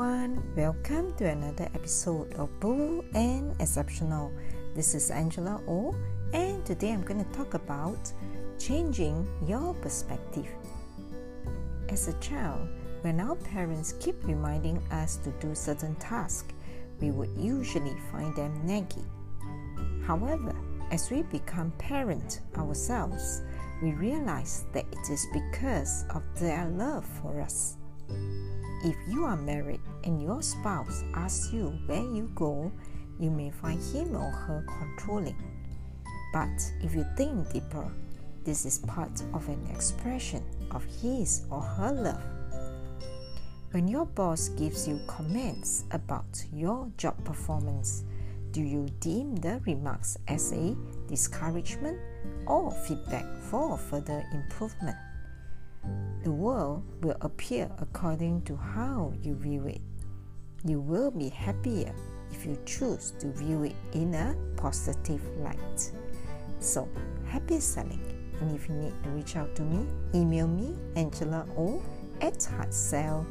everyone, welcome to another episode of Bold and Exceptional. This is Angela O, and today I'm going to talk about changing your perspective. As a child, when our parents keep reminding us to do certain tasks, we would usually find them naggy. However, as we become parents ourselves, we realize that it is because of their love for us. If you are married and your spouse asks you where you go, you may find him or her controlling. But if you think deeper, this is part of an expression of his or her love. When your boss gives you comments about your job performance, do you deem the remarks as a discouragement or feedback for further improvement? The world will appear according to how you view it. You will be happier if you choose to view it in a positive light. So, happy selling. And if you need to reach out to me, email me angela o at heartsell.sg.